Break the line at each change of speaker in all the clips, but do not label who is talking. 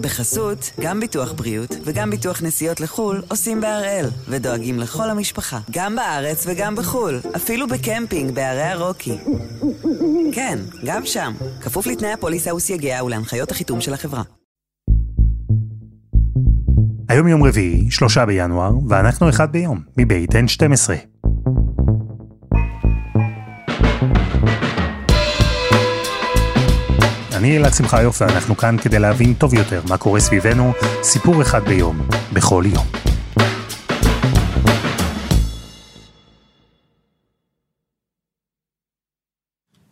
בחסות, גם ביטוח בריאות וגם ביטוח נסיעות לחו"ל עושים בהראל, ודואגים לכל המשפחה, גם בארץ וגם בחו"ל, אפילו בקמפינג בערי הרוקי. כן, גם שם, כפוף לתנאי הפוליסה וסייגיה ולהנחיות החיתום של החברה.
היום יום רביעי, שלושה בינואר, ואנחנו אחד ביום, מבית N12. אני אלעד שמחיוף ואנחנו כאן כדי להבין טוב יותר מה קורה סביבנו, סיפור אחד ביום, בכל יום.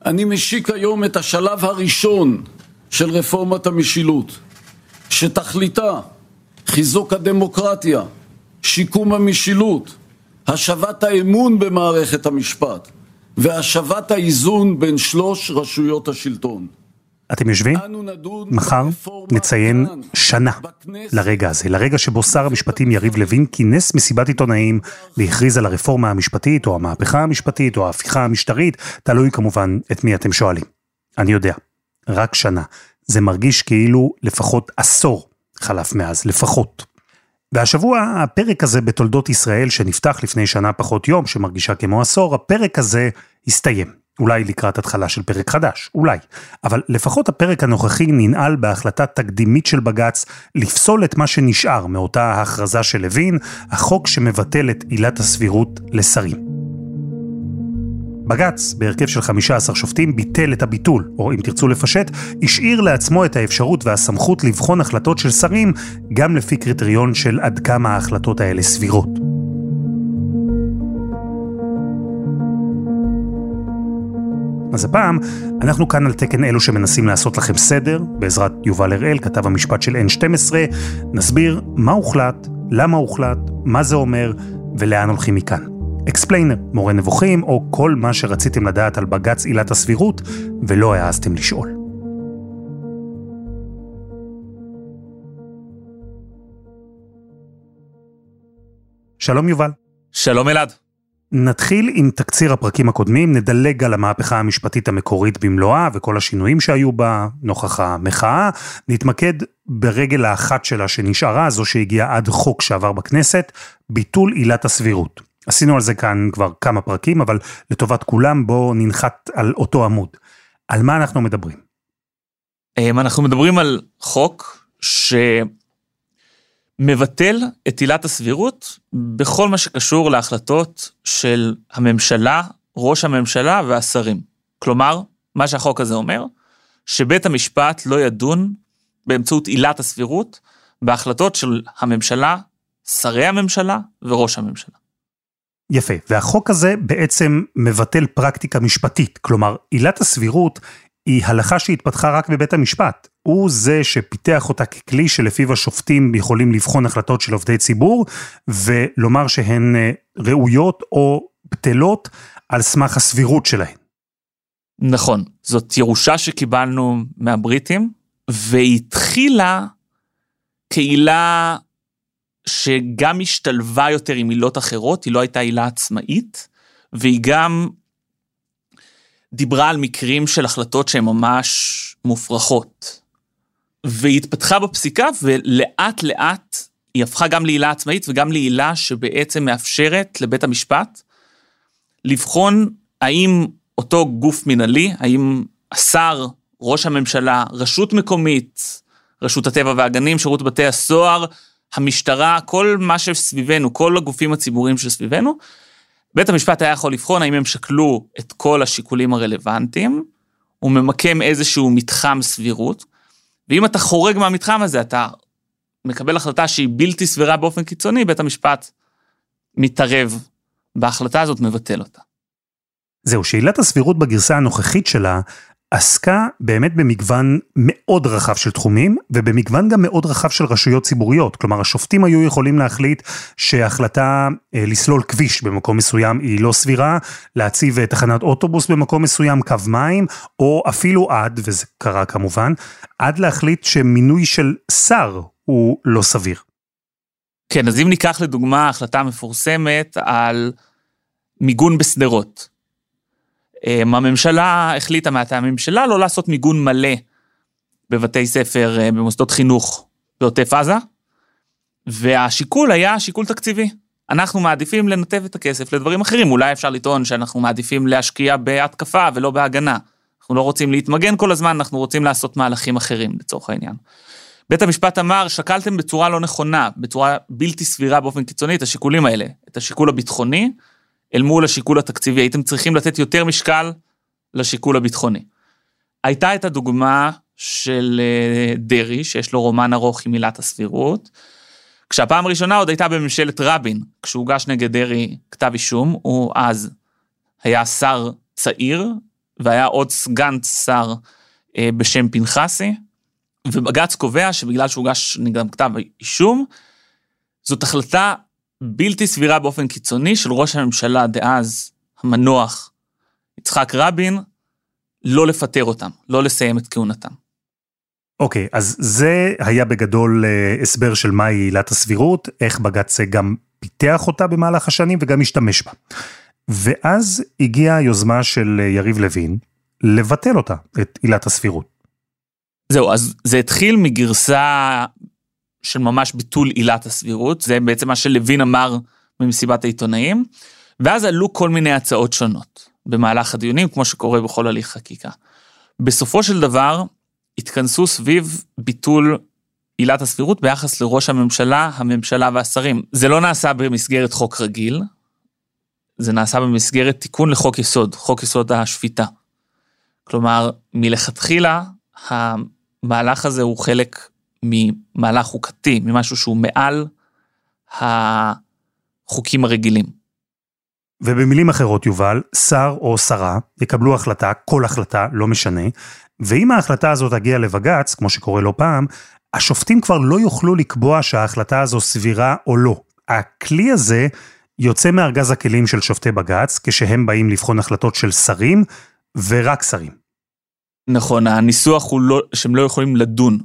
אני משיק היום את השלב הראשון של רפורמת המשילות, שתכליתה חיזוק הדמוקרטיה, שיקום המשילות, השבת האמון במערכת המשפט והשבת האיזון בין שלוש רשויות השלטון.
אתם יושבים? מחר נציין שנה לרגע הזה, לרגע שבו שר המשפטים יריב לוין כינס מסיבת עיתונאים והכריז על הרפורמה המשפטית או המהפכה המשפטית או ההפיכה המשטרית, תלוי כמובן את מי אתם שואלים. אני יודע, רק שנה. זה מרגיש כאילו לפחות עשור חלף מאז, לפחות. והשבוע הפרק הזה בתולדות ישראל שנפתח לפני שנה פחות יום, שמרגישה כמו עשור, הפרק הזה הסתיים. אולי לקראת התחלה של פרק חדש, אולי. אבל לפחות הפרק הנוכחי ננעל בהחלטה תקדימית של בג"ץ לפסול את מה שנשאר מאותה הכרזה של לוין, החוק שמבטל את עילת הסבירות לשרים. בג"ץ, בהרכב של 15 שופטים, ביטל את הביטול, או אם תרצו לפשט, השאיר לעצמו את האפשרות והסמכות לבחון החלטות של שרים, גם לפי קריטריון של עד כמה ההחלטות האלה סבירות. אז הפעם, אנחנו כאן על תקן אלו שמנסים לעשות לכם סדר, בעזרת יובל הראל, כתב המשפט של N12, נסביר מה הוחלט, למה הוחלט, מה זה אומר, ולאן הולכים מכאן. explainer, מורה נבוכים, או כל מה שרציתם לדעת על בג"ץ עילת הסבירות, ולא העזתם לשאול. שלום יובל.
שלום אלעד.
נתחיל עם תקציר הפרקים הקודמים, נדלג על המהפכה המשפטית המקורית במלואה וכל השינויים שהיו בה נוכח המחאה, נתמקד ברגל האחת שלה שנשארה, זו שהגיעה עד חוק שעבר בכנסת, ביטול עילת הסבירות. עשינו על זה כאן כבר כמה פרקים, אבל לטובת כולם בואו ננחת על אותו עמוד. על מה אנחנו מדברים?
אמ, אנחנו מדברים על חוק שמבטל את עילת הסבירות בכל מה שקשור להחלטות של הממשלה, ראש הממשלה והשרים. כלומר, מה שהחוק הזה אומר, שבית המשפט לא ידון באמצעות עילת הסבירות בהחלטות של הממשלה, שרי הממשלה וראש הממשלה.
יפה, והחוק הזה בעצם מבטל פרקטיקה משפטית, כלומר עילת הסבירות היא הלכה שהתפתחה רק בבית המשפט. הוא זה שפיתח אותה ככלי שלפיו השופטים יכולים לבחון החלטות של עובדי ציבור, ולומר שהן אה, ראויות או בטלות על סמך הסבירות שלהן.
נכון, זאת ירושה שקיבלנו מהבריטים, והתחילה כעילה שגם השתלבה יותר עם עילות אחרות, היא לא הייתה עילה עצמאית, והיא גם דיברה על מקרים של החלטות שהן ממש מופרכות. והיא התפתחה בפסיקה, ולאט לאט היא הפכה גם לעילה עצמאית וגם לעילה שבעצם מאפשרת לבית המשפט לבחון האם אותו גוף מנהלי, האם השר, ראש הממשלה, רשות מקומית, רשות הטבע והגנים, שירות בתי הסוהר, המשטרה, כל מה שסביבנו, כל הגופים הציבוריים שסביבנו, בית המשפט היה יכול לבחון האם הם שקלו את כל השיקולים הרלוונטיים, הוא ממקם איזשהו מתחם סבירות, ואם אתה חורג מהמתחם הזה, אתה מקבל החלטה שהיא בלתי סבירה באופן קיצוני, בית המשפט מתערב בהחלטה הזאת, מבטל אותה.
זהו, שאלת הסבירות בגרסה הנוכחית שלה עסקה באמת במגוון מאוד רחב של תחומים, ובמגוון גם מאוד רחב של רשויות ציבוריות. כלומר, השופטים היו יכולים להחליט שהחלטה אה, לסלול כביש במקום מסוים היא לא סבירה, להציב אה, תחנת אוטובוס במקום מסוים, קו מים, או אפילו עד, וזה קרה כמובן, עד להחליט שמינוי של שר הוא לא סביר.
כן, אז אם ניקח לדוגמה החלטה מפורסמת על מיגון בשדרות. אמ, הממשלה החליטה מהטעמים שלה לא לעשות מיגון מלא בבתי ספר, אה, במוסדות חינוך בעוטף עזה, והשיקול היה שיקול תקציבי. אנחנו מעדיפים לנתב את הכסף לדברים אחרים, אולי אפשר לטעון שאנחנו מעדיפים להשקיע בהתקפה ולא בהגנה. אנחנו לא רוצים להתמגן כל הזמן, אנחנו רוצים לעשות מהלכים אחרים לצורך העניין. בית המשפט אמר, שקלתם בצורה לא נכונה, בצורה בלתי סבירה באופן קיצוני את השיקולים האלה, את השיקול הביטחוני אל מול השיקול התקציבי, הייתם צריכים לתת יותר משקל לשיקול הביטחוני. הייתה את הדוגמה של אה, דרעי, שיש לו רומן ארוך עם עילת הסבירות, כשהפעם הראשונה עוד הייתה בממשלת רבין, כשהוגש נגד דרעי כתב אישום, הוא אז היה שר צעיר, והיה עוד סגן שר אה, בשם פנחסי, ובג"ץ קובע שבגלל שהוגש נגדם כתב אישום, זאת החלטה בלתי סבירה באופן קיצוני של ראש הממשלה דאז, המנוח, יצחק רבין, לא לפטר אותם, לא לסיים את כהונתם.
אוקיי, okay, אז זה היה בגדול uh, הסבר של מהי עילת הסבירות, איך בג"ץ גם פיתח אותה במהלך השנים וגם השתמש בה. ואז הגיעה היוזמה של יריב לוין לבטל אותה, את עילת הסבירות.
זהו, אז זה התחיל מגרסה של ממש ביטול עילת הסבירות, זה בעצם מה שלוין אמר במסיבת העיתונאים, ואז עלו כל מיני הצעות שונות במהלך הדיונים, כמו שקורה בכל הליך חקיקה. בסופו של דבר, התכנסו סביב ביטול עילת הסבירות ביחס לראש הממשלה, הממשלה והשרים. זה לא נעשה במסגרת חוק רגיל, זה נעשה במסגרת תיקון לחוק יסוד, חוק יסוד השפיטה. כלומר, מלכתחילה, המהלך הזה הוא חלק ממהלך חוקתי, ממשהו שהוא מעל החוקים הרגילים.
ובמילים אחרות, יובל, שר או שרה יקבלו החלטה, כל החלטה, לא משנה, ואם ההחלטה הזאת תגיע לבג"ץ, כמו שקורה לא פעם, השופטים כבר לא יוכלו לקבוע שההחלטה הזו סבירה או לא. הכלי הזה יוצא מארגז הכלים של שופטי בג"ץ, כשהם באים לבחון החלטות של שרים, ורק שרים.
נכון, הניסוח הוא לא, שהם לא יכולים לדון.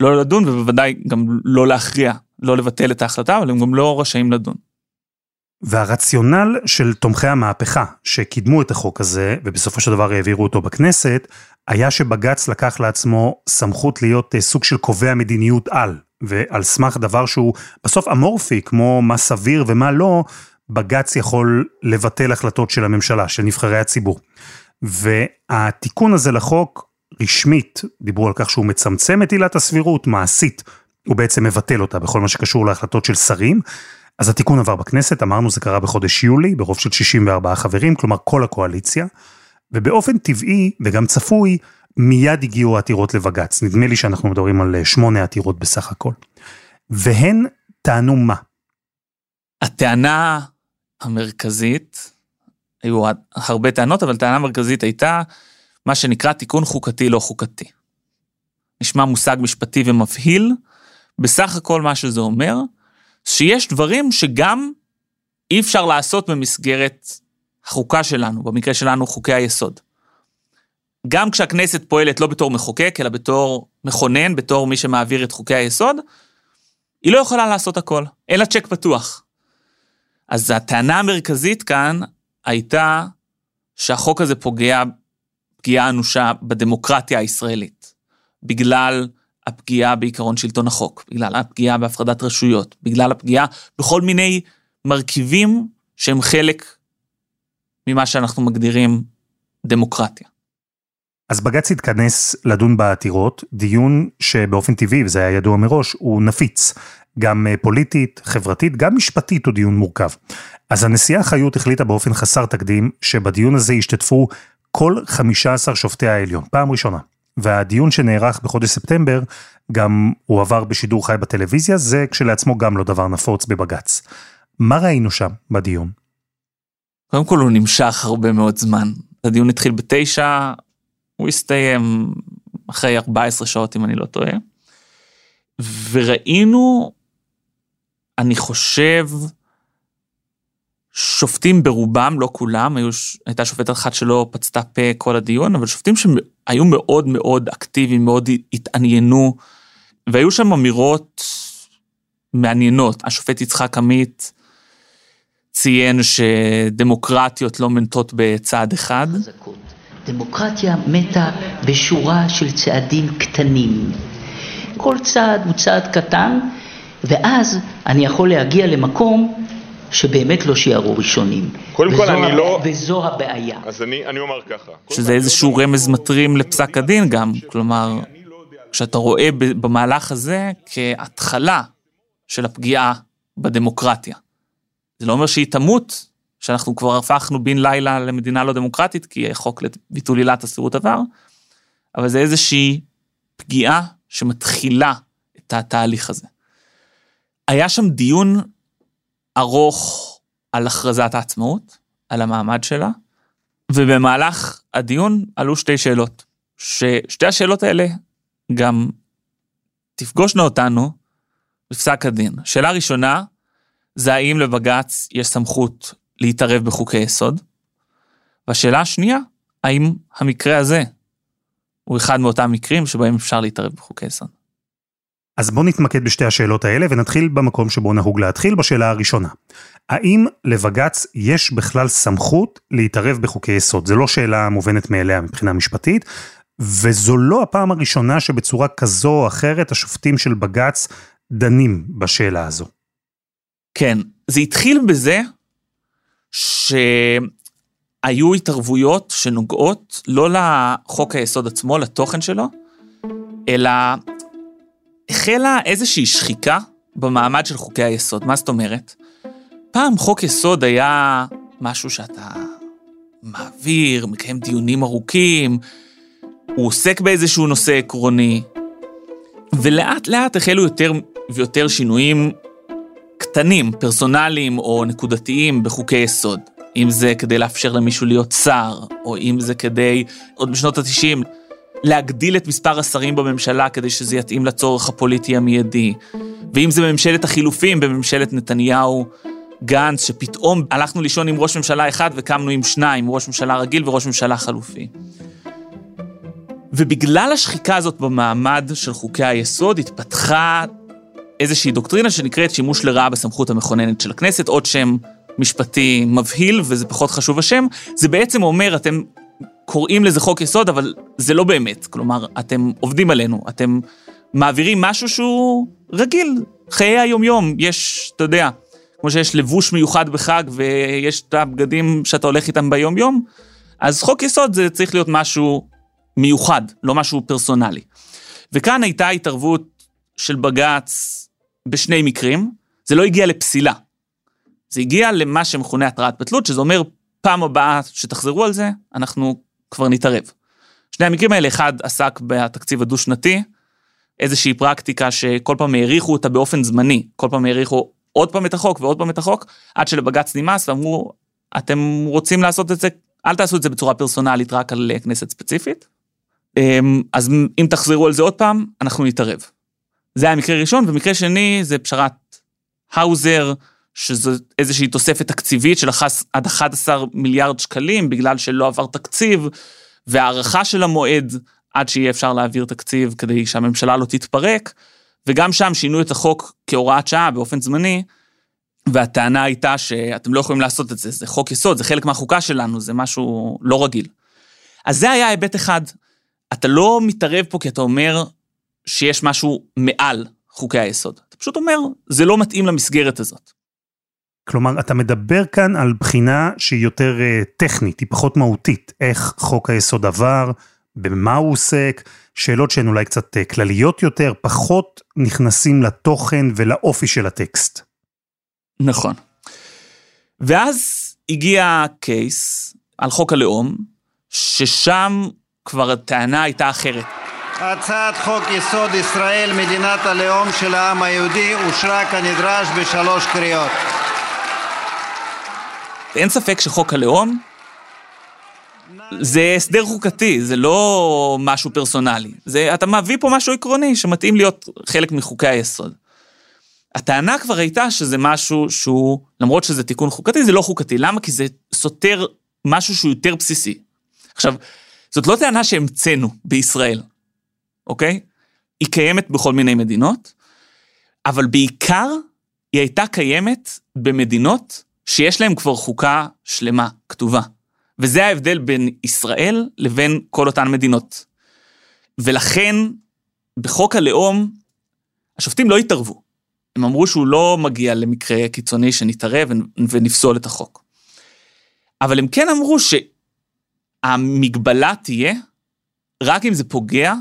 לא לדון ובוודאי גם לא להכריע, לא לבטל את ההחלטה, אבל הם גם לא רשאים לדון.
והרציונל של תומכי המהפכה שקידמו את החוק הזה, ובסופו של דבר העבירו אותו בכנסת, היה שבג"ץ לקח לעצמו סמכות להיות אה, סוג של קובע מדיניות על, ועל סמך דבר שהוא בסוף אמורפי, כמו מה סביר ומה לא, בג"ץ יכול לבטל החלטות של הממשלה, של נבחרי הציבור. והתיקון הזה לחוק, רשמית, דיברו על כך שהוא מצמצם את עילת הסבירות, מעשית, הוא בעצם מבטל אותה בכל מה שקשור להחלטות של שרים. אז התיקון עבר בכנסת, אמרנו זה קרה בחודש יולי, ברוב של 64 חברים, כלומר כל הקואליציה, ובאופן טבעי וגם צפוי, מיד הגיעו העתירות לבג"ץ. נדמה לי שאנחנו מדברים על שמונה עתירות בסך הכל. והן טענו מה?
הטענה המרכזית, היו הרבה טענות, אבל טענה מרכזית הייתה מה שנקרא תיקון חוקתי לא חוקתי. נשמע מושג משפטי ומבהיל, בסך הכל מה שזה אומר, שיש דברים שגם אי אפשר לעשות במסגרת החוקה שלנו, במקרה שלנו חוקי היסוד. גם כשהכנסת פועלת לא בתור מחוקק, אלא בתור מכונן, בתור מי שמעביר את חוקי היסוד, היא לא יכולה לעשות הכל, אלא צ'ק פתוח. אז הטענה המרכזית כאן הייתה שהחוק הזה פוגע פגיעה אנושה בדמוקרטיה הישראלית, בגלל הפגיעה בעיקרון שלטון החוק, בגלל הפגיעה בהפרדת רשויות, בגלל הפגיעה בכל מיני מרכיבים שהם חלק ממה שאנחנו מגדירים דמוקרטיה.
אז בג"ץ התכנס לדון בעתירות, דיון שבאופן טבעי, וזה היה ידוע מראש, הוא נפיץ. גם אה, פוליטית, חברתית, גם משפטית הוא דיון מורכב. אז הנשיאה חיות החליטה באופן חסר תקדים שבדיון הזה ישתתפו כל 15 שופטי העליון, פעם ראשונה. והדיון שנערך בחודש ספטמבר גם הועבר בשידור חי בטלוויזיה, זה כשלעצמו גם לא דבר נפוץ בבג"ץ. מה ראינו שם בדיון?
קודם כל הוא נמשך הרבה מאוד זמן. הדיון התחיל בתשע, הוא הסתיים אחרי 14 שעות אם אני לא טועה. וראינו, אני חושב, שופטים ברובם, לא כולם, היו, הייתה שופטת אחת שלא פצתה פה כל הדיון, אבל שופטים שהיו מאוד מאוד אקטיביים, מאוד התעניינו, והיו שם אמירות מעניינות. השופט יצחק עמית ציין שדמוקרטיות לא מנטות בצעד אחד.
דמוקרטיה מתה בשורה של צעדים קטנים. כל צעד הוא צעד קטן, ואז אני יכול להגיע למקום שבאמת לא שיערו ראשונים.
קודם כל אני לא...
וזו הבעיה.
אז אני, אני אומר ככה.
שזה איזשהו לא רמז מטרים לפסק הדין גם, כלומר, כשאתה רואה במהלך הזה כהתחלה של הפגיעה בדמוקרטיה. זה לא אומר שהיא תמות, שאנחנו כבר הפכנו בן לילה למדינה לא דמוקרטית, כי חוק לביטול עילת הסבירות עבר, אבל זה איזושהי פגיעה שמתחילה את התהליך הזה. היה שם דיון ארוך על הכרזת העצמאות, על המעמד שלה, ובמהלך הדיון עלו שתי שאלות, ששתי השאלות האלה גם תפגושנה אותנו בפסק הדין. שאלה ראשונה, זה האם לבג"ץ יש סמכות להתערב בחוקי יסוד? והשאלה השנייה, האם המקרה הזה הוא אחד מאותם מקרים שבהם אפשר להתערב בחוקי יסוד?
אז בואו נתמקד בשתי השאלות האלה ונתחיל במקום שבו נהוג להתחיל, בשאלה הראשונה. האם לבג"ץ יש בכלל סמכות להתערב בחוקי יסוד? זו לא שאלה מובנת מאליה מבחינה משפטית, וזו לא הפעם הראשונה שבצורה כזו או אחרת השופטים של בג"ץ דנים בשאלה הזו.
כן, זה התחיל בזה שהיו התערבויות שנוגעות לא לחוק היסוד עצמו, לתוכן שלו, אלא החלה איזושהי שחיקה במעמד של חוקי היסוד. מה זאת אומרת? פעם חוק יסוד היה משהו שאתה מעביר, מקיים דיונים ארוכים, הוא עוסק באיזשהו נושא עקרוני, ולאט לאט החלו יותר ויותר שינויים קטנים, פרסונליים או נקודתיים בחוקי יסוד. אם זה כדי לאפשר למישהו להיות שר, או אם זה כדי, עוד בשנות ה-90, להגדיל את מספר השרים בממשלה כדי שזה יתאים לצורך הפוליטי המיידי. ואם זה בממשלת החילופים, בממשלת נתניהו, גנץ, שפתאום הלכנו לישון עם ראש ממשלה אחד וקמנו עם שניים, ראש ממשלה רגיל וראש ממשלה חלופי. ובגלל השחיקה הזאת במעמד של חוקי היסוד, התפתחה איזושהי דוקטרינה שנקראת שימוש לרעה בסמכות המכוננת של הכנסת, עוד שם משפטי מבהיל, וזה פחות חשוב השם. זה בעצם אומר, אתם קוראים לזה חוק יסוד, אבל זה לא באמת. כלומר, אתם עובדים עלינו, אתם מעבירים משהו שהוא רגיל, חיי היומיום. יש, אתה יודע, כמו שיש לבוש מיוחד בחג ויש את הבגדים שאתה הולך איתם ביום-יום, אז חוק יסוד זה צריך להיות משהו מיוחד, לא משהו פרסונלי. וכאן הייתה התערבות של בג"ץ בשני מקרים, זה לא הגיע לפסילה. זה הגיע למה שמכונה התרעת בטלות, שזה אומר, פעם הבאה שתחזרו על זה, אנחנו כבר נתערב. שני המקרים האלה, אחד עסק בתקציב הדו-שנתי, איזושהי פרקטיקה שכל פעם האריכו אותה באופן זמני, כל פעם האריכו עוד פעם את החוק ועוד פעם את החוק, עד שלבג"ץ נמאס ואמרו, אתם רוצים לעשות את זה, אל תעשו את זה בצורה פרסונלית רק על כנסת ספציפית. אמ, אז אם תחזרו על זה עוד פעם, אנחנו נתערב. זה היה מקרה ראשון, ומקרה שני זה פשרת האוזר, שזו איזושהי תוספת תקציבית של עד 11 מיליארד שקלים, בגלל שלא עבר תקציב, והארכה של המועד עד שיהיה אפשר להעביר תקציב כדי שהממשלה לא תתפרק, וגם שם שינו את החוק כהוראת שעה באופן זמני, והטענה הייתה שאתם לא יכולים לעשות את זה, זה חוק יסוד, זה חלק מהחוקה שלנו, זה משהו לא רגיל. אז זה היה היבט אחד. אתה לא מתערב פה כי אתה אומר, שיש משהו מעל חוקי היסוד. אתה פשוט אומר, זה לא מתאים למסגרת הזאת.
כלומר, אתה מדבר כאן על בחינה שהיא יותר uh, טכנית, היא פחות מהותית. איך חוק היסוד עבר, במה הוא עוסק, שאלות שהן אולי קצת uh, כלליות יותר, פחות נכנסים לתוכן ולאופי של הטקסט.
נכון. ואז הגיע קייס על חוק הלאום, ששם כבר הטענה הייתה אחרת.
הצעת חוק יסוד ישראל מדינת הלאום של העם היהודי אושרה כנדרש בשלוש קריאות.
אין ספק שחוק הלאום זה הסדר חוקתי, זה לא משהו פרסונלי. זה, אתה מביא פה משהו עקרוני שמתאים להיות חלק מחוקי היסוד. הטענה כבר הייתה שזה משהו שהוא, למרות שזה תיקון חוקתי, זה לא חוקתי. למה? כי זה סותר משהו שהוא יותר בסיסי. עכשיו, זאת לא טענה שהמצאנו בישראל. אוקיי? היא קיימת בכל מיני מדינות, אבל בעיקר היא הייתה קיימת במדינות שיש להן כבר חוקה שלמה, כתובה. וזה ההבדל בין ישראל לבין כל אותן מדינות. ולכן, בחוק הלאום השופטים לא התערבו. הם אמרו שהוא לא מגיע למקרה קיצוני שנתערב ונפסול את החוק. אבל הם כן אמרו שהמגבלה תהיה רק אם זה פוגע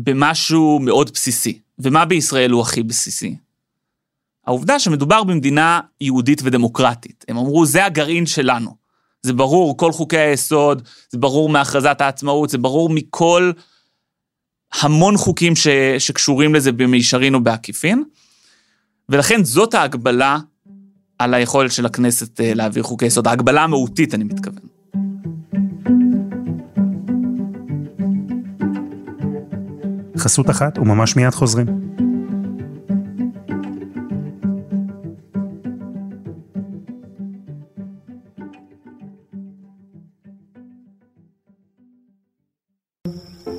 במשהו מאוד בסיסי. ומה בישראל הוא הכי בסיסי? העובדה שמדובר במדינה יהודית ודמוקרטית. הם אמרו, זה הגרעין שלנו. זה ברור, כל חוקי היסוד, זה ברור מהכרזת העצמאות, זה ברור מכל המון חוקים ש, שקשורים לזה במישרין או בעקיפין. ולכן זאת ההגבלה על היכולת של הכנסת אה, להעביר חוקי יסוד, ההגבלה המהותית, אני מתכוון.
חסות אחת וממש מיד חוזרים.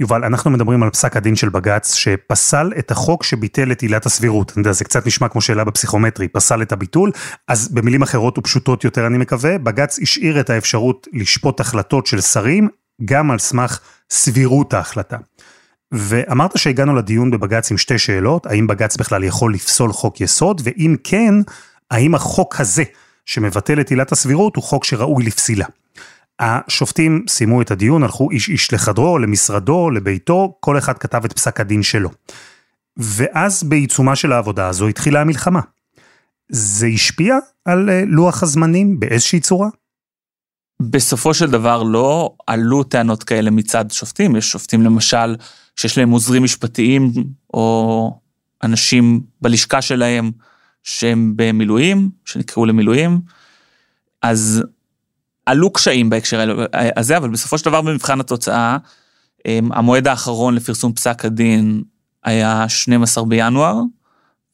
יובל, אנחנו מדברים על פסק הדין של בג"ץ שפסל את החוק שביטל את עילת הסבירות. אני יודע, זה קצת נשמע כמו שאלה בפסיכומטרי, פסל את הביטול, אז במילים אחרות ופשוטות יותר אני מקווה, בג"ץ השאיר את האפשרות לשפוט החלטות של שרים, גם על סמך סבירות ההחלטה. ואמרת שהגענו לדיון בבג"ץ עם שתי שאלות, האם בג"ץ בכלל יכול לפסול חוק יסוד, ואם כן, האם החוק הזה שמבטל את עילת הסבירות הוא חוק שראוי לפסילה. השופטים סיימו את הדיון, הלכו איש איש לחדרו, למשרדו, לביתו, כל אחד כתב את פסק הדין שלו. ואז בעיצומה של העבודה הזו התחילה המלחמה. זה השפיע על אה, לוח הזמנים באיזושהי צורה?
בסופו של דבר לא עלו טענות כאלה מצד שופטים, יש שופטים למשל שיש להם עוזרים משפטיים או אנשים בלשכה שלהם שהם במילואים, שנקראו למילואים, אז עלו קשיים בהקשר הזה, אבל בסופו של דבר במבחן התוצאה, אמ, המועד האחרון לפרסום פסק הדין היה 12 בינואר,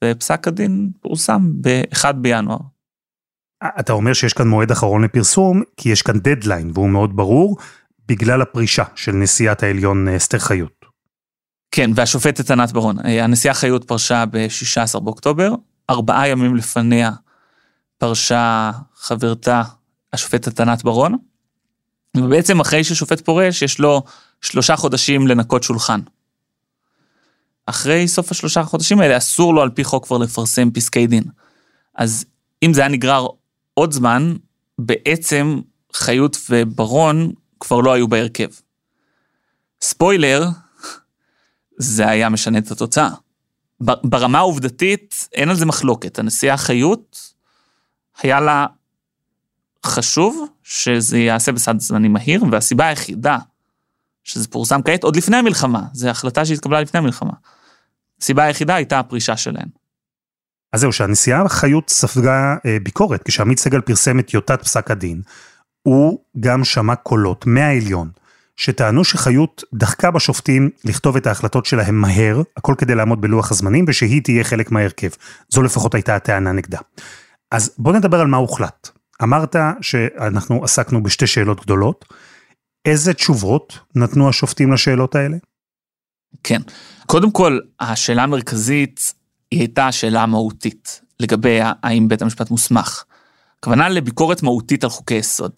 ופסק הדין פורסם ב-1 בינואר.
אתה אומר שיש כאן מועד אחרון לפרסום, כי יש כאן דדליין, והוא מאוד ברור, בגלל הפרישה של נשיאת העליון אה, אסתר חיות.
כן, והשופטת ענת ברון. אה, הנשיאה חיות פרשה ב-16 באוקטובר, ארבעה ימים לפניה פרשה חברתה השופטת ענת ברון, ובעצם אחרי ששופט פורש, יש לו שלושה חודשים לנקות שולחן. אחרי סוף השלושה חודשים האלה, אסור לו על פי חוק כבר לפרסם פסקי דין. אז אם זה היה נגרר עוד זמן, בעצם חיות וברון כבר לא היו בהרכב. ספוילר, זה היה משנה את התוצאה. ברמה העובדתית, אין על זה מחלוקת. הנשיאה חיות, היה לה חשוב שזה ייעשה בסד זמנים מהיר, והסיבה היחידה שזה פורסם כעת, עוד לפני המלחמה, זו החלטה שהתקבלה לפני המלחמה. הסיבה היחידה הייתה הפרישה שלהן.
אז זהו, שהנשיאה חיות ספגה אה, ביקורת, כשעמית סגל פרסם את טיוטת פסק הדין, הוא גם שמע קולות מהעליון, שטענו שחיות דחקה בשופטים לכתוב את ההחלטות שלהם מהר, הכל כדי לעמוד בלוח הזמנים, ושהיא תהיה חלק מההרכב. זו לפחות הייתה הטענה נגדה. אז בוא נדבר על מה הוחלט. אמרת שאנחנו עסקנו בשתי שאלות גדולות. איזה תשובות נתנו השופטים לשאלות האלה?
כן. קודם כל, השאלה המרכזית היא הייתה השאלה המהותית, לגבי האם בית המשפט מוסמך. הכוונה לביקורת מהותית על חוקי יסוד.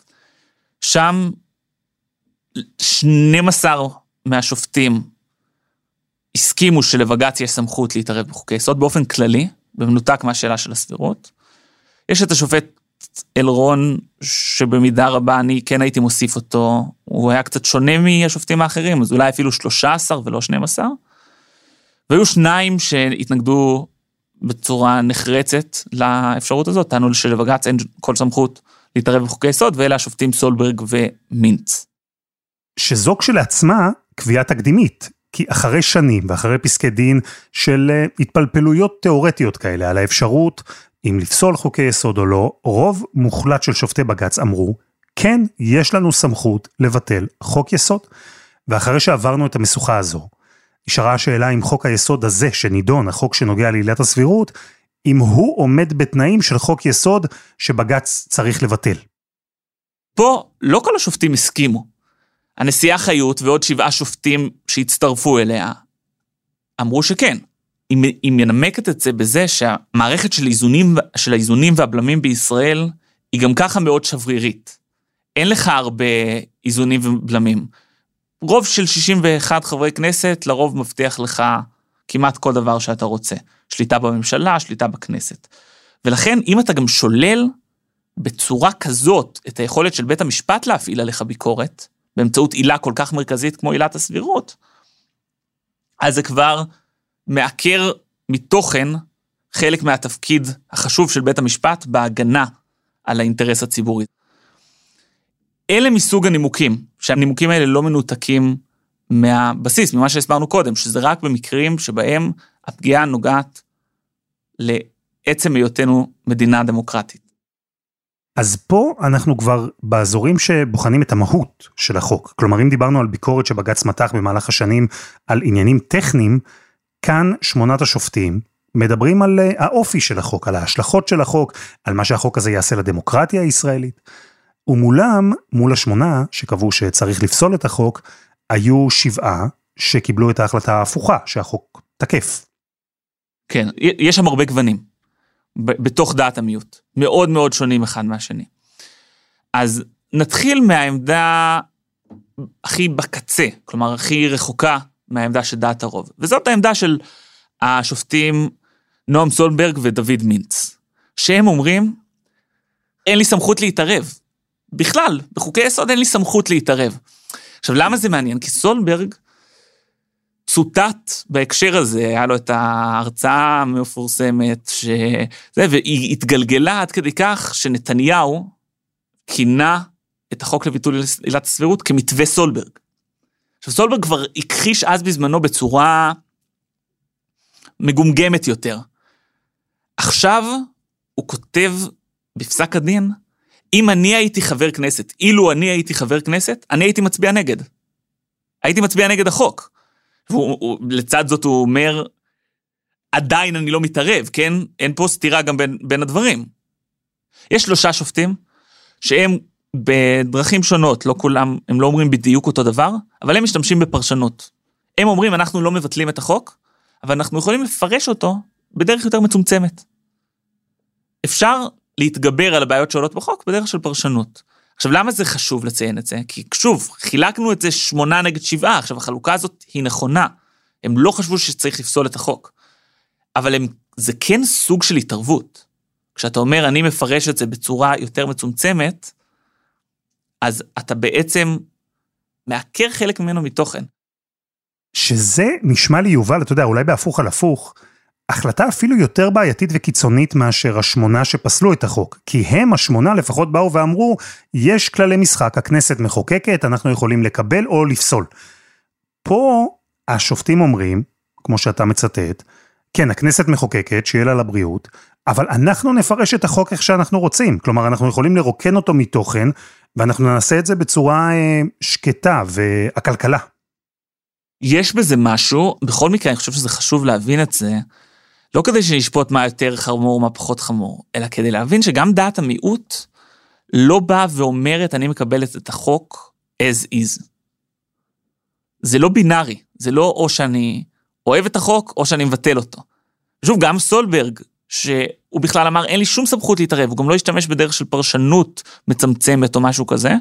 שם 12 מהשופטים הסכימו שלבג"ץ יש סמכות להתערב בחוקי יסוד באופן כללי, במנותק מהשאלה של הסבירות. יש את השופט אלרון, שבמידה רבה אני כן הייתי מוסיף אותו, הוא היה קצת שונה מהשופטים האחרים, אז אולי אפילו 13 ולא 12. והיו שניים שהתנגדו בצורה נחרצת לאפשרות הזאת, טענו שלבג"ץ אין כל סמכות להתערב בחוקי יסוד, ואלה השופטים סולברג ומינץ.
שזו כשלעצמה קביעה תקדימית, כי אחרי שנים ואחרי פסקי דין של אה, התפלפלויות תיאורטיות כאלה על האפשרות אם לפסול חוקי יסוד או לא, רוב מוחלט של שופטי בג"ץ אמרו, כן, יש לנו סמכות לבטל חוק יסוד. ואחרי שעברנו את המשוכה הזו, נשארה השאלה אם חוק היסוד הזה שנידון, החוק שנוגע לעילת הסבירות, אם הוא עומד בתנאים של חוק יסוד שבג"ץ צריך לבטל.
פה לא כל השופטים הסכימו. הנשיאה חיות ועוד שבעה שופטים שהצטרפו אליה, אמרו שכן. היא, היא מנמקת את זה בזה שהמערכת של, איזונים, של האיזונים והבלמים בישראל היא גם ככה מאוד שברירית. אין לך הרבה איזונים ובלמים. רוב של 61 חברי כנסת לרוב מבטיח לך כמעט כל דבר שאתה רוצה. שליטה בממשלה, שליטה בכנסת. ולכן אם אתה גם שולל בצורה כזאת את היכולת של בית המשפט להפעיל עליך ביקורת, באמצעות עילה כל כך מרכזית כמו עילת הסבירות, אז זה כבר מעקר מתוכן חלק מהתפקיד החשוב של בית המשפט בהגנה על האינטרס הציבורי. אלה מסוג הנימוקים, שהנימוקים האלה לא מנותקים מהבסיס, ממה שהסברנו קודם, שזה רק במקרים שבהם הפגיעה נוגעת לעצם היותנו מדינה דמוקרטית.
אז פה אנחנו כבר באזורים שבוחנים את המהות של החוק. כלומר, אם דיברנו על ביקורת שבג"ץ מתח במהלך השנים על עניינים טכניים, כאן שמונת השופטים מדברים על אה, האופי של החוק, על ההשלכות של החוק, על מה שהחוק הזה יעשה לדמוקרטיה הישראלית. ומולם, מול השמונה שקבעו שצריך לפסול את החוק, היו שבעה שקיבלו את ההחלטה ההפוכה, שהחוק תקף.
כן, יש שם הרבה גוונים, בתוך דעת המיעוט, מאוד מאוד שונים אחד מהשני. אז נתחיל מהעמדה הכי בקצה, כלומר הכי רחוקה מהעמדה של דעת הרוב, וזאת העמדה של השופטים נועם סולברג ודוד מינץ, שהם אומרים, אין לי סמכות להתערב. בכלל, בחוקי יסוד אין לי סמכות להתערב. עכשיו, למה זה מעניין? כי סולברג צוטט בהקשר הזה, היה לו את ההרצאה המפורסמת, שזה, והיא התגלגלה עד כדי כך שנתניהו כינה את החוק לביטול עילת הסבירות כמתווה סולברג. עכשיו, סולברג כבר הכחיש אז בזמנו בצורה מגומגמת יותר. עכשיו הוא כותב בפסק הדין, אם אני הייתי חבר כנסת, אילו אני הייתי חבר כנסת, אני הייתי מצביע נגד. הייתי מצביע נגד החוק. ולצד זאת הוא אומר, עדיין אני לא מתערב, כן? אין פה סתירה גם בין, בין הדברים. יש שלושה שופטים שהם בדרכים שונות, לא כולם, הם לא אומרים בדיוק אותו דבר, אבל הם משתמשים בפרשנות. הם אומרים, אנחנו לא מבטלים את החוק, אבל אנחנו יכולים לפרש אותו בדרך יותר מצומצמת. אפשר להתגבר על הבעיות שעולות בחוק בדרך של פרשנות. עכשיו, למה זה חשוב לציין את זה? כי שוב, חילקנו את זה שמונה נגד שבעה, עכשיו החלוקה הזאת היא נכונה. הם לא חשבו שצריך לפסול את החוק. אבל הם, זה כן סוג של התערבות. כשאתה אומר, אני מפרש את זה בצורה יותר מצומצמת, אז אתה בעצם מעקר חלק ממנו מתוכן.
שזה נשמע לי, יובל, אתה יודע, אולי בהפוך על הפוך, החלטה אפילו יותר בעייתית וקיצונית מאשר השמונה שפסלו את החוק. כי הם, השמונה, לפחות באו ואמרו, יש כללי משחק, הכנסת מחוקקת, אנחנו יכולים לקבל או לפסול. פה השופטים אומרים, כמו שאתה מצטט, כן, הכנסת מחוקקת, שיהיה לה לבריאות, אבל אנחנו נפרש את החוק איך שאנחנו רוצים. כלומר, אנחנו יכולים לרוקן אותו מתוכן, ואנחנו נעשה את זה בצורה אה, שקטה ועקלקלה.
יש בזה משהו, בכל מקרה אני חושב שזה חשוב להבין את זה, לא כדי שנשפוט מה יותר חמור, מה פחות חמור, אלא כדי להבין שגם דעת המיעוט לא באה ואומרת, אני מקבלת את החוק as is. זה לא בינארי, זה לא או שאני אוהב את החוק או שאני מבטל אותו. שוב, גם סולברג, שהוא בכלל אמר, אין לי שום סמכות להתערב, הוא גם לא השתמש בדרך של פרשנות מצמצמת או משהו כזה,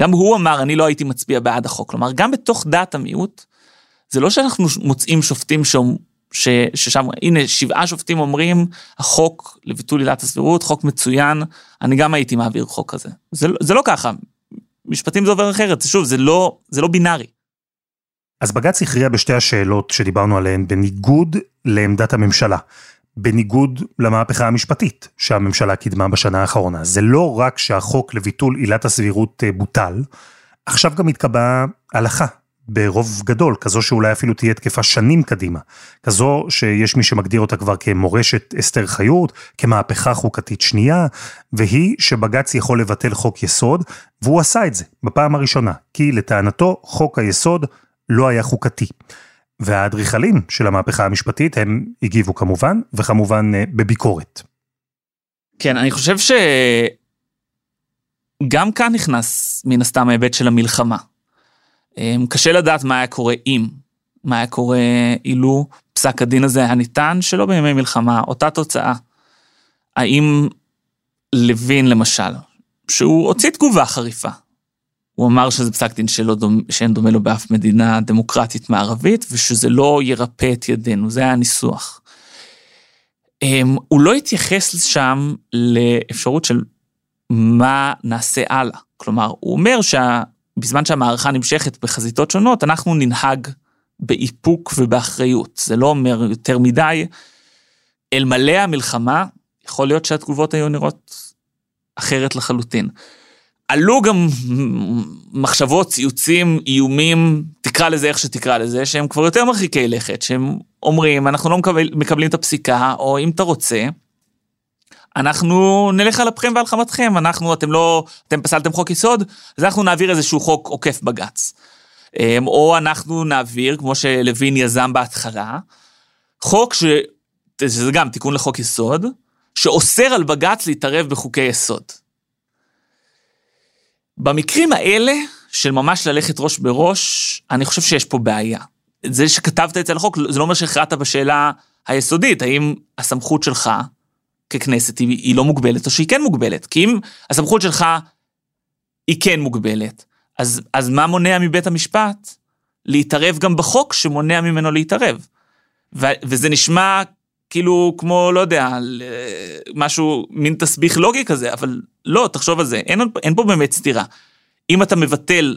גם הוא אמר, אני לא הייתי מצביע בעד החוק. כלומר, גם בתוך דעת המיעוט, זה לא שאנחנו מוצאים שופטים ש, ששם, הנה, שבעה שופטים אומרים, החוק לביטול עילת הסבירות, חוק מצוין, אני גם הייתי מעביר חוק כזה. זה, זה לא ככה, משפטים זה עובר אחרת, שוב, זה לא, זה לא בינארי.
אז בג"ץ הכריע בשתי השאלות שדיברנו עליהן בניגוד לעמדת הממשלה, בניגוד למהפכה המשפטית שהממשלה קידמה בשנה האחרונה. זה לא רק שהחוק לביטול עילת הסבירות אה, בוטל, עכשיו גם התקבעה הלכה ברוב גדול, כזו שאולי אפילו תהיה תקפה שנים קדימה, כזו שיש מי שמגדיר אותה כבר כמורשת אסתר חיות, כמהפכה חוקתית שנייה, והיא שבג"ץ יכול לבטל חוק יסוד, והוא עשה את זה בפעם הראשונה, כי לטענתו חוק היסוד לא היה חוקתי. והאדריכלים של המהפכה המשפטית הם הגיבו כמובן, וכמובן אה, בביקורת.
כן, אני חושב שגם כאן נכנס מן הסתם ההיבט של המלחמה. אמ, קשה לדעת מה היה קורה אם, מה היה קורה אילו, פסק הדין הזה היה ניתן שלא בימי מלחמה, אותה תוצאה. האם לוין למשל, שהוא הוציא תגובה חריפה, הוא אמר שזה פסק דין שלא דומה, שאין דומה לו באף מדינה דמוקרטית מערבית, ושזה לא ירפא את ידינו, זה היה הניסוח. אמ, הוא לא התייחס שם לאפשרות של מה נעשה הלאה. כלומר, הוא אומר שבזמן שהמערכה נמשכת בחזיתות שונות, אנחנו ננהג באיפוק ובאחריות. זה לא אומר יותר מדי. אלמלא המלחמה, יכול להיות שהתגובות היו נראות אחרת לחלוטין. עלו גם מחשבות, ציוצים, איומים, תקרא לזה איך שתקרא לזה, שהם כבר יותר מרחיקי לכת, שהם אומרים, אנחנו לא מקבל, מקבלים את הפסיקה, או אם אתה רוצה, אנחנו נלך על אפכם ועל חמתכם, אנחנו, אתם לא, אתם פסלתם חוק יסוד, אז אנחנו נעביר איזשהו חוק עוקף בג"ץ. אמ, או אנחנו נעביר, כמו שלוין יזם בהתחלה, חוק ש... שזה גם תיקון לחוק יסוד, שאוסר על בג"ץ להתערב בחוקי יסוד. במקרים האלה, של ממש ללכת ראש בראש, אני חושב שיש פה בעיה. זה שכתבת את זה לחוק, זה לא אומר שהכרעת בשאלה היסודית, האם הסמכות שלך ככנסת היא, היא לא מוגבלת או שהיא כן מוגבלת. כי אם הסמכות שלך היא כן מוגבלת, אז, אז מה מונע מבית המשפט להתערב גם בחוק שמונע ממנו להתערב? ו, וזה נשמע כאילו כמו, לא יודע, משהו, מין תסביך לוגי כזה, אבל לא, תחשוב על זה, אין, אין פה באמת סתירה. אם אתה מבטל,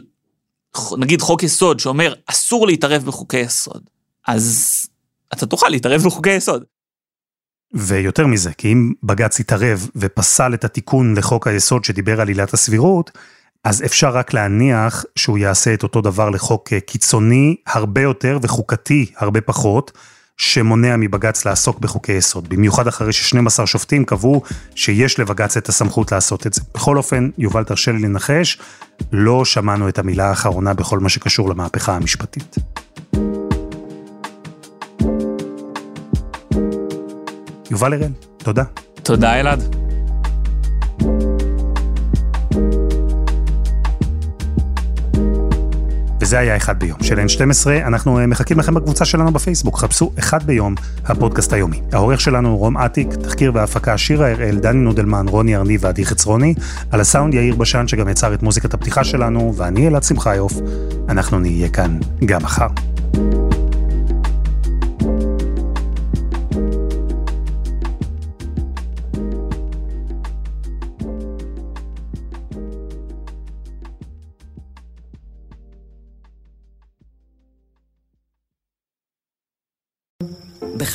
נגיד חוק יסוד שאומר אסור להתערב בחוקי יסוד, אז אתה תוכל להתערב בחוקי יסוד.
ויותר מזה, כי אם בג"ץ יתערב ופסל את התיקון לחוק היסוד שדיבר על עילת הסבירות, אז אפשר רק להניח שהוא יעשה את אותו דבר לחוק קיצוני הרבה יותר וחוקתי הרבה פחות, שמונע מבג"ץ לעסוק בחוקי יסוד, במיוחד אחרי ש-12 שופטים קבעו שיש לבג"ץ את הסמכות לעשות את זה. בכל אופן, יובל תרשה לי לנחש, לא שמענו את המילה האחרונה בכל מה שקשור למהפכה המשפטית. יובל הראל, תודה.
תודה אלעד.
וזה היה אחד ביום של N12, אנחנו אה, מחכים לכם בקבוצה שלנו בפייסבוק, חפשו אחד ביום, הפודקאסט היומי. העורך שלנו רום אטיק, תחקיר והפקה שירה הראל, דני נודלמן, רוני ארני ועדי חצרוני, על הסאונד יאיר בשן שגם יצר את מוזיקת הפתיחה שלנו, ואני אלעד שמחיוף, אנחנו נהיה כאן גם מחר.